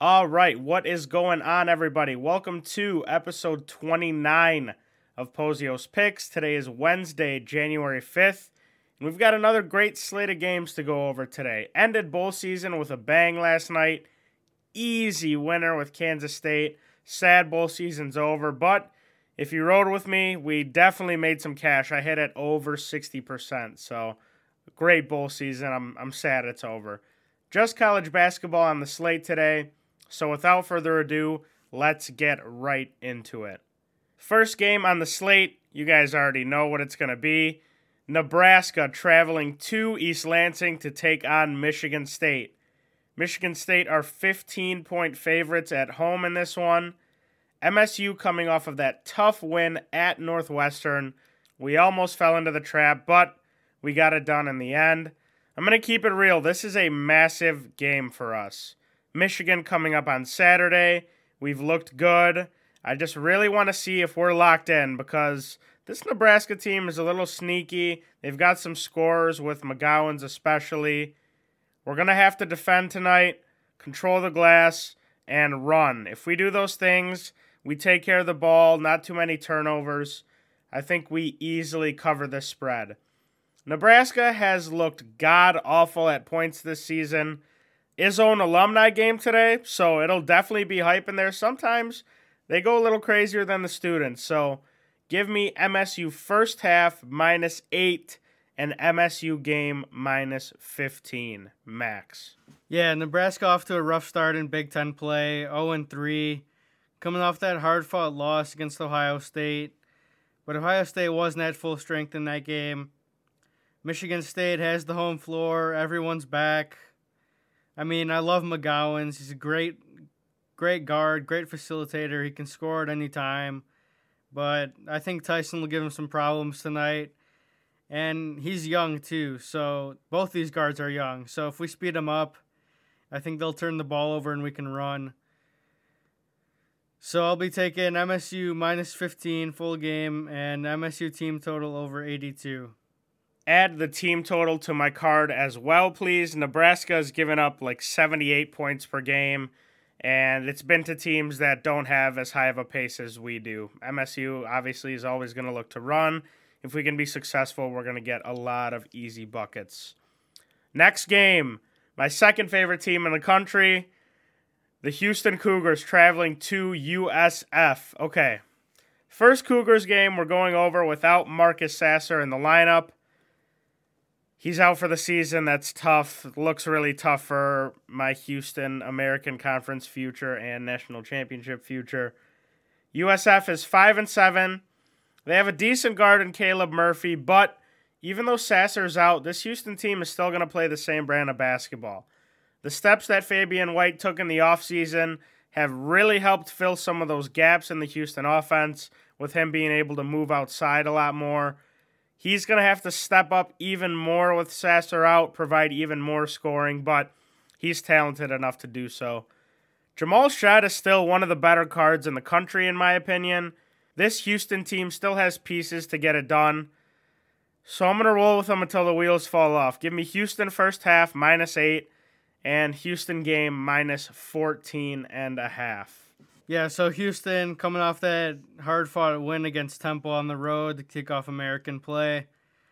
All right, what is going on, everybody? Welcome to episode 29 of Pozios Picks. Today is Wednesday, January 5th, and we've got another great slate of games to go over today. Ended bowl season with a bang last night. Easy winner with Kansas State. Sad bowl season's over, but if you rode with me, we definitely made some cash. I hit it over 60%, so great bowl season. I'm, I'm sad it's over. Just college basketball on the slate today. So without further ado, let's get right into it. First game on the slate, you guys already know what it's going to be. Nebraska traveling to East Lansing to take on Michigan State. Michigan State are 15 point favorites at home in this one. MSU coming off of that tough win at Northwestern. We almost fell into the trap, but we got it done in the end. I'm going to keep it real. This is a massive game for us. Michigan coming up on Saturday. We've looked good. I just really want to see if we're locked in because this Nebraska team is a little sneaky. They've got some scores with McGowens, especially. We're going to have to defend tonight, control the glass, and run. If we do those things, we take care of the ball, not too many turnovers. I think we easily cover this spread. Nebraska has looked god awful at points this season. Izzone alumni game today, so it'll definitely be hype in there. Sometimes they go a little crazier than the students. So give me MSU first half minus eight and MSU game minus 15 max. Yeah, Nebraska off to a rough start in Big Ten play, 0 3, coming off that hard fought loss against Ohio State. But Ohio State wasn't at full strength in that game. Michigan State has the home floor, everyone's back. I mean, I love McGowens. He's a great, great guard, great facilitator. He can score at any time. But I think Tyson will give him some problems tonight. And he's young too. So both these guards are young. So if we speed them up, I think they'll turn the ball over and we can run. So I'll be taking MSU minus 15 full game and MSU team total over 82 add the team total to my card as well, please. Nebraska has given up like 78 points per game, and it's been to teams that don't have as high of a pace as we do. MSU obviously is always going to look to run. If we can be successful, we're going to get a lot of easy buckets. Next game, my second favorite team in the country, the Houston Cougars traveling to USF. Okay. First Cougars game we're going over without Marcus Sasser in the lineup he's out for the season. That's tough. Looks really tough for my Houston American Conference future and national championship future. USF is five and seven. They have a decent guard in Caleb Murphy, but even though Sasser's out, this Houston team is still going to play the same brand of basketball. The steps that Fabian White took in the offseason have really helped fill some of those gaps in the Houston offense with him being able to move outside a lot more He's going to have to step up even more with Sasser out, provide even more scoring, but he's talented enough to do so. Jamal Shead is still one of the better cards in the country, in my opinion. This Houston team still has pieces to get it done. So I'm going to roll with them until the wheels fall off. Give me Houston first half minus eight and Houston game minus 14 and a half. Yeah, so Houston coming off that hard fought win against Temple on the road to kick off American play.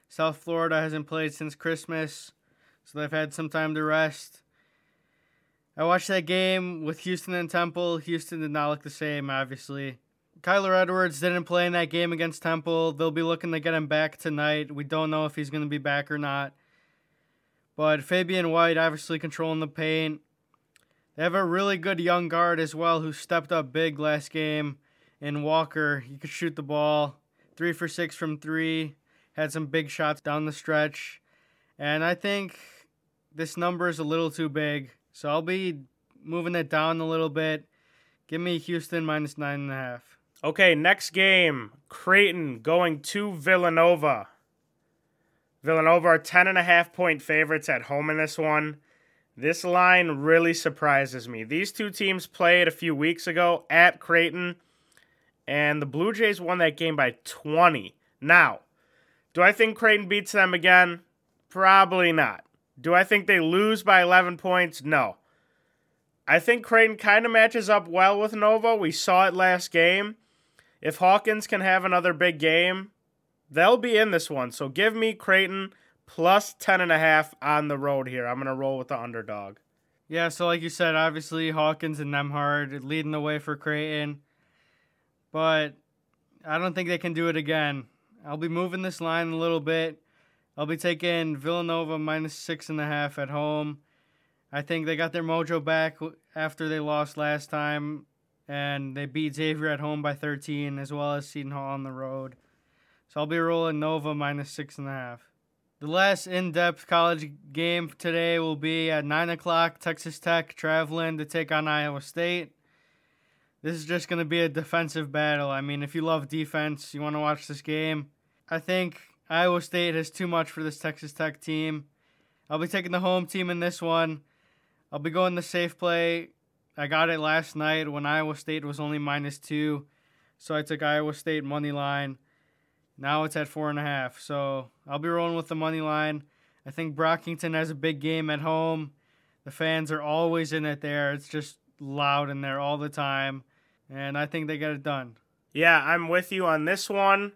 South Florida hasn't played since Christmas, so they've had some time to rest. I watched that game with Houston and Temple. Houston did not look the same, obviously. Kyler Edwards didn't play in that game against Temple. They'll be looking to get him back tonight. We don't know if he's going to be back or not. But Fabian White obviously controlling the paint. They have a really good young guard as well who stepped up big last game. And Walker, he could shoot the ball. Three for six from three. Had some big shots down the stretch. And I think this number is a little too big. So I'll be moving it down a little bit. Give me Houston minus nine and a half. Okay, next game. Creighton going to Villanova. Villanova are 10.5 point favorites at home in this one. This line really surprises me. These two teams played a few weeks ago at Creighton, and the Blue Jays won that game by 20. Now, do I think Creighton beats them again? Probably not. Do I think they lose by 11 points? No. I think Creighton kind of matches up well with Nova. We saw it last game. If Hawkins can have another big game, they'll be in this one. So give me Creighton plus 10.5 on the road here. I'm going to roll with the underdog. Yeah, so like you said, obviously Hawkins and Nembhard leading the way for Creighton. But I don't think they can do it again. I'll be moving this line a little bit. I'll be taking Villanova minus six and a half at home. I think they got their mojo back after they lost last time, and they beat Xavier at home by 13, as well as Seton Hall on the road. So I'll be rolling Nova minus six and a half. The last in depth college game today will be at 9 o'clock. Texas Tech traveling to take on Iowa State. This is just going to be a defensive battle. I mean, if you love defense, you want to watch this game. I think Iowa State has too much for this Texas Tech team. I'll be taking the home team in this one. I'll be going the safe play. I got it last night when Iowa State was only minus two. So I took Iowa State money line. Now it's at four and a half. So I'll be rolling with the money line. I think Brockington has a big game at home. The fans are always in it there. It's just loud in there all the time. And I think they get it done. Yeah, I'm with you on this one.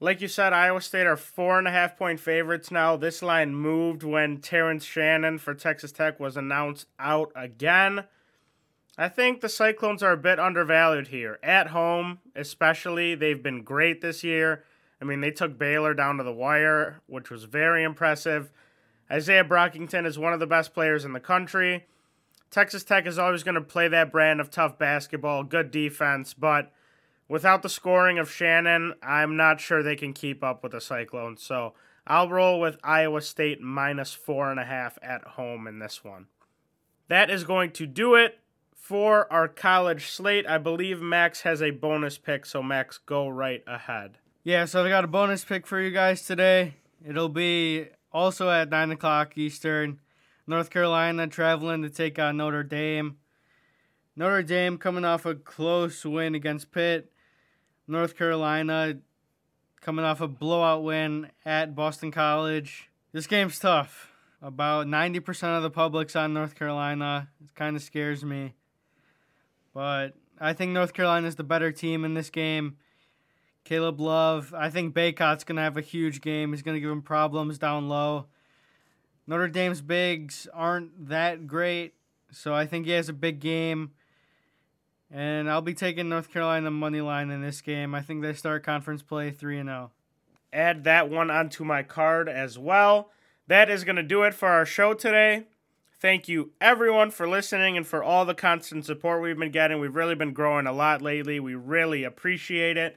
Like you said, Iowa State are four and a half point favorites now. This line moved when Terrence Shannon for Texas Tech was announced out again. I think the Cyclones are a bit undervalued here. At home, especially, they've been great this year. I mean, they took Baylor down to the wire, which was very impressive. Isaiah Brockington is one of the best players in the country. Texas Tech is always going to play that brand of tough basketball, good defense, but without the scoring of Shannon, I'm not sure they can keep up with the Cyclones. So I'll roll with Iowa State minus four and a half at home in this one. That is going to do it for our college slate. I believe Max has a bonus pick, so Max, go right ahead. Yeah, so I got a bonus pick for you guys today. It'll be also at 9 o'clock Eastern. North Carolina traveling to take on Notre Dame. Notre Dame coming off a close win against Pitt. North Carolina coming off a blowout win at Boston College. This game's tough. About 90% of the public's on North Carolina. It kind of scares me. But I think North Carolina is the better team in this game. Caleb Love, I think Bacot's going to have a huge game. He's going to give him problems down low. Notre Dame's bigs aren't that great, so I think he has a big game. And I'll be taking North Carolina the money line in this game. I think they start conference play 3 and 0. Add that one onto my card as well. That is going to do it for our show today. Thank you, everyone, for listening and for all the constant support we've been getting. We've really been growing a lot lately. We really appreciate it.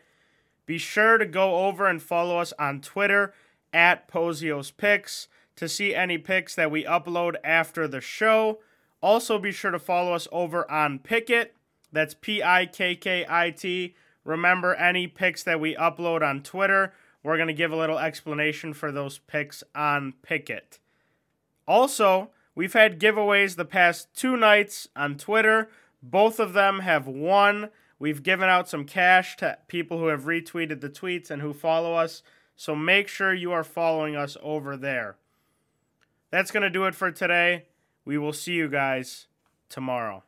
Be sure to go over and follow us on Twitter at Pozios Picks to see any picks that we upload after the show. Also, be sure to follow us over on Pikkit. That's P I K K I T. Remember, any picks that we upload on Twitter, we're going to give a little explanation for those picks on Pikkit. Also, We've had giveaways the past two nights on Twitter. Both of them have won. We've given out some cash to people who have retweeted the tweets and who follow us. So make sure you are following us over there. That's going to do it for today. We will see you guys tomorrow.